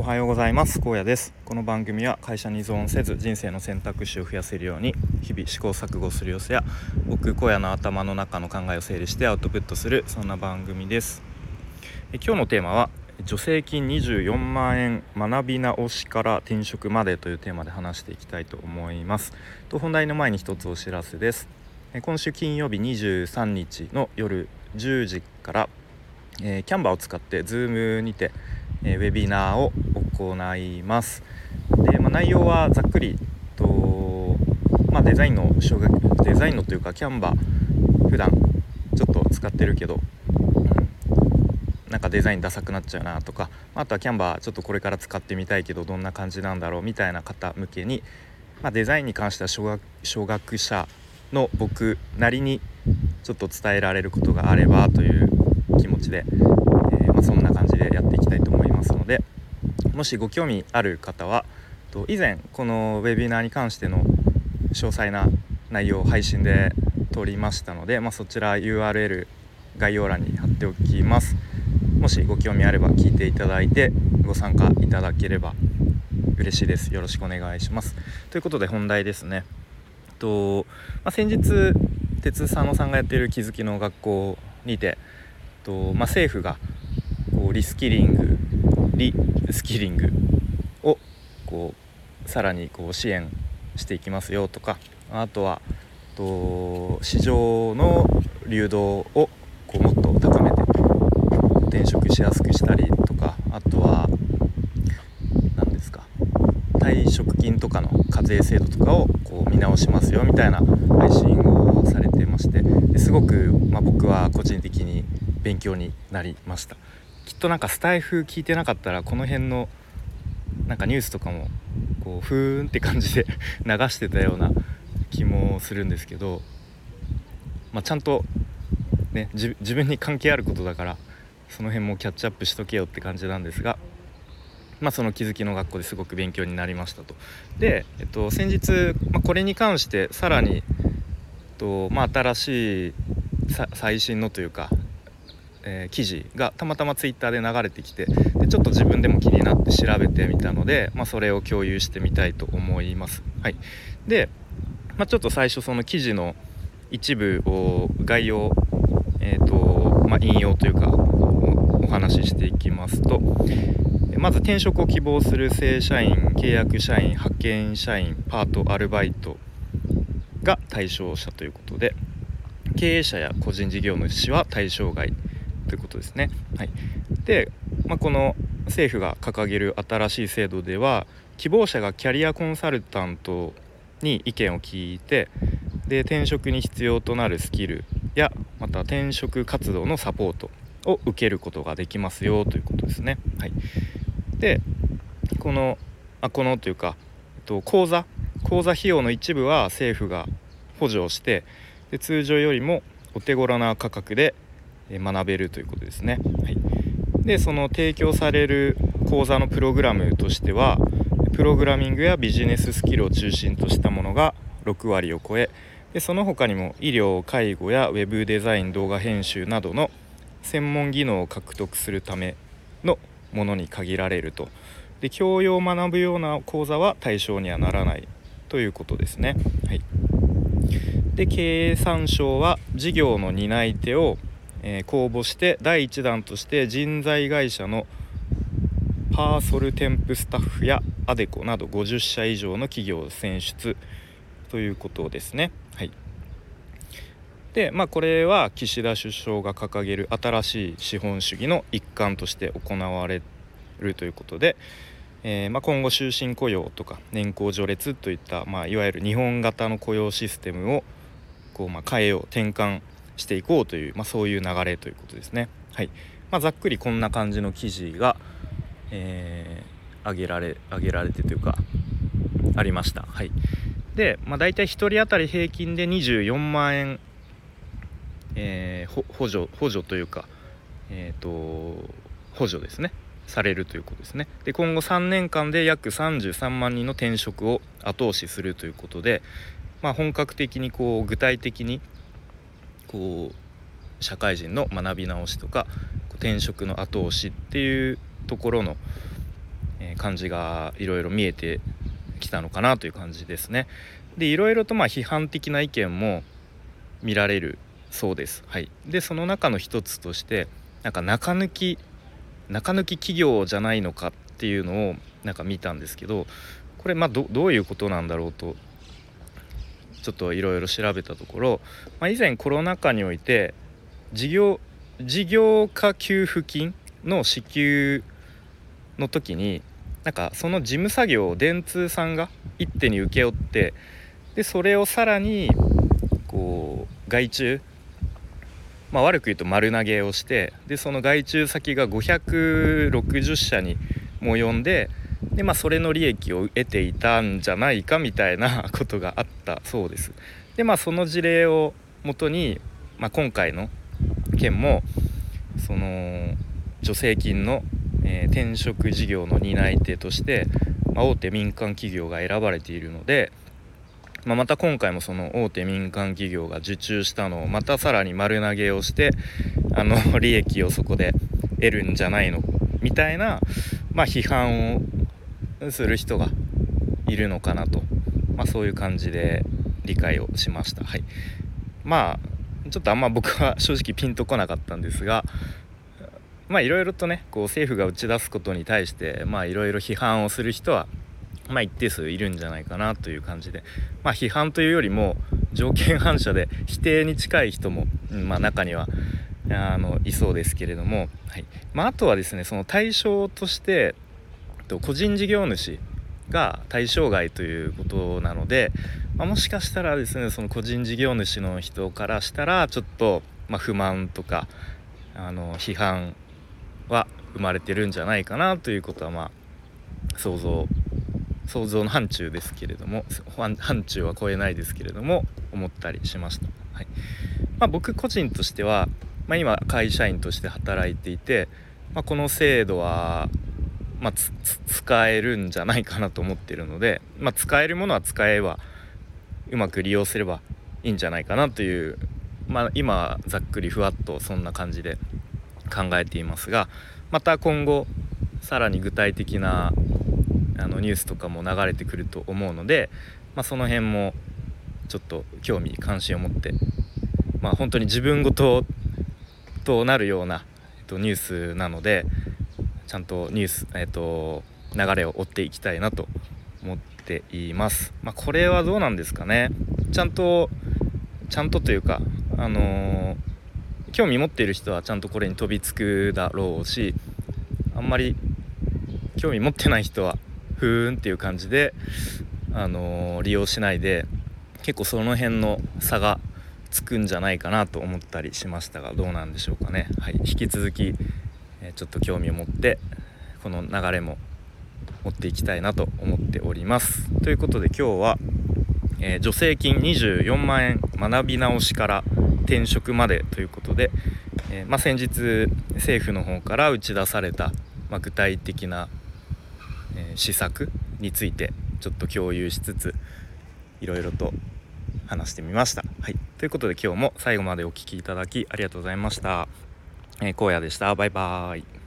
おはようございます。高野です。この番組は会社に依存せず人生の選択肢を増やせるように日々試行錯誤する様子や僕荒野の頭の中の考えを整理してアウトプットするそんな番組です。え今日のテーマは助成金24万円学び直しから転職までというテーマで話していきたいと思います。と本題の前に一つお知らせです。今週金曜日23日の夜10時からえー、キャンバーを使って Zoom にて、え、ウェビナーを行います。で、まあ、内容はざっくりと、まあ、デザインの小学デザインのというかキャンバー普段ちょっと使ってるけど、うん、なんかデザインダサくなっちゃうなとかあとはキャンバーちょっとこれから使ってみたいけどどんな感じなんだろうみたいな方向けに、まあ、デザインに関しては小学小学者の僕なりにちょっと伝えられることがあればという気持ちで、そんな感じでやっていきたいと思いますのでもしご興味ある方は以前このウェビナーに関しての詳細な内容を配信で撮りましたので、まあ、そちら URL 概要欄に貼っておきます。もしご興味あれば聞いていただいてご参加いただければ嬉しいです。よろしくお願いします。ということで本題ですね。と、まあ、先日鉄佐野さんがやっている気づきの学校にてと、まあ、政府がリスキリングリスキリングをこうさらにこう支援していきますよとかあとはと市場の流動をこうもっと高めて転職しやすくしたりとかあとは何ですか退職金とかの課税制度とかをこう見直しますよみたいな配信をされてましてすごく、ま、僕は個人的に勉強になりました。きっとなんかスタイフ聞いてなかったらこの辺のなんかニュースとかもこうふーんって感じで 流してたような気もするんですけど、まあ、ちゃんとね自分に関係あることだからその辺もキャッチアップしとけよって感じなんですが、まあ、その気づきの学校ですごく勉強になりましたと。で、えっと、先日、まあ、これに関してさらに、えっとまあ、新しい最新のというかえー、記事がたまたまツイッターで流れてきてでちょっと自分でも気になって調べてみたので、まあ、それを共有してみたいと思います。はい、で、まあ、ちょっと最初その記事の一部を概要、えーとまあ、引用というかお話ししていきますとまず転職を希望する正社員契約社員派遣社員パートアルバイトが対象者ということで経営者や個人事業主は対象外ということですね。はい、で、まあ、この政府が掲げる新しい制度では希望者がキャリアコンサルタントに意見を聞いてで転職に必要となるスキルやまた転職活動のサポートを受けることができますよということですね。はい、でこのあこのというか、えっと、講座講座費用の一部は政府が補助をしてで通常よりもお手頃な価格で学べるということですね。はい、でその提供される講座のプログラムとしてはプログラミングやビジネススキルを中心としたものが6割を超えでその他にも医療介護やウェブデザイン動画編集などの専門技能を獲得するためのものに限られるとで教養を学ぶような講座は対象にはならないということですね。はい、で経産省は事業の担い手をえー、公募して第1弾として人材会社のパーソル添付スタッフやアデコなど50社以上の企業を選出ということですね。はい、でまあこれは岸田首相が掲げる新しい資本主義の一環として行われるということで、えー、まあ、今後終身雇用とか年功序列といった、まあ、いわゆる日本型の雇用システムをこう、ま変えよう転換していこうという、まあ、そういう流れということですね。はいまあ、ざっくりこんな感じの記事が、えー、挙げられ挙げられてというかありました。はい、で、まあ、大体1人当たり平均で24万円、えー、補助補助というか、えーと、補助ですねされるということですねで今後3年間で約33万人の転職を後押しするということで、まあ、本格的にこう具体的にこう社会人の学び直しとか転職の後押しっていうところの、感じがいろいろ見えてきたのかなという感じですね。でいろいろとまあ批判的な意見も見られるそうです。はい、でその中の一つとしてなんか中抜き中抜き企業じゃないのかっていうのをなんか見たんですけどこれまあどういうことなんだろうとちょっといろいろ調べたところ、まあ、以前コロナ禍において事業事業化給付金の支給の時になんかその事務作業を電通さんが一手に請け負ってでそれをさらにこう外注まあ、悪く言うと丸投げをしてでその外注先が560社にも及んでで、まあ、それの利益を得ていたんじゃないかみたいなことがあったそうです。でまあその事例をもとに、まあ、今回の件もその助成金の、えー、転職事業の担い手として、まあ、大手民間企業が選ばれているので、まあ、また今回もその大手民間企業が受注したのをまたさらに丸投げをしてあの利益をそこで得るんじゃないのみたいな、まあ、批判をする人がいるのかなと、まあ、そういう感じで理解をしました。はい、まあちょっとあんま僕は正直ピンとこなかったんですがまあいろいろとねこう政府が打ち出すことに対してまあいろいろ批判をする人はまあ一定数いるんじゃないかなという感じでまあ批判というよりも条件反射で否定に近い人も、まあ、中にはあのいそうですけれども、はい。まあ、あとはですねその対象としてと個人事業主が対象外ということなので、まあ、もしかしたらですねその個人事業主の人からしたらちょっと、まあ、不満とかあの批判は生まれてるんじゃないかなということはまあ想像想像の範疇ですけれども範疇は超えないですけれども思ったりしました。はいまあ、僕個人としては、ま、今会社員として働いていて、ま、この制度はまあ、使えるんじゃないかなと思ってるので、まあ、使えるものは使えばうまく利用すればいいんじゃないかなという、まあ、今ざっくりふわっとそんな感じで考えていますがまた今後さらに具体的なあのニュースとかも流れてくると思うので、まあ、その辺もちょっと興味関心を持って、まあ、本当に自分ごととなるような、えっと、ニュースなのでちゃんとニュース、えーと、流れを追っていきたいなと思っています。まあ、これはどうなんですかねちゃんとちゃんとというかあのー、興味持っている人はちゃんとこれに飛びつくだろうしあんまり興味持ってない人はふーんっていう感じで、あのー、利用しないで結構その辺の差がつくんじゃないかなと思ったりしましたがどうなんでしょうかね。はい、引き続きちょっと興味を持ってこの流れも持っていきたいなと思っております。ということで今日は、えー、助成金24万円学び直しから転職までということで、えー、まあ、先日政府の方から打ち出された、まあ、具体的な、え、施策についてちょっと共有しつついろいろと話してみました。はい、ということで今日も最後までお聴きいただきありがとうございました。えー、荒野でした。バイバーイ。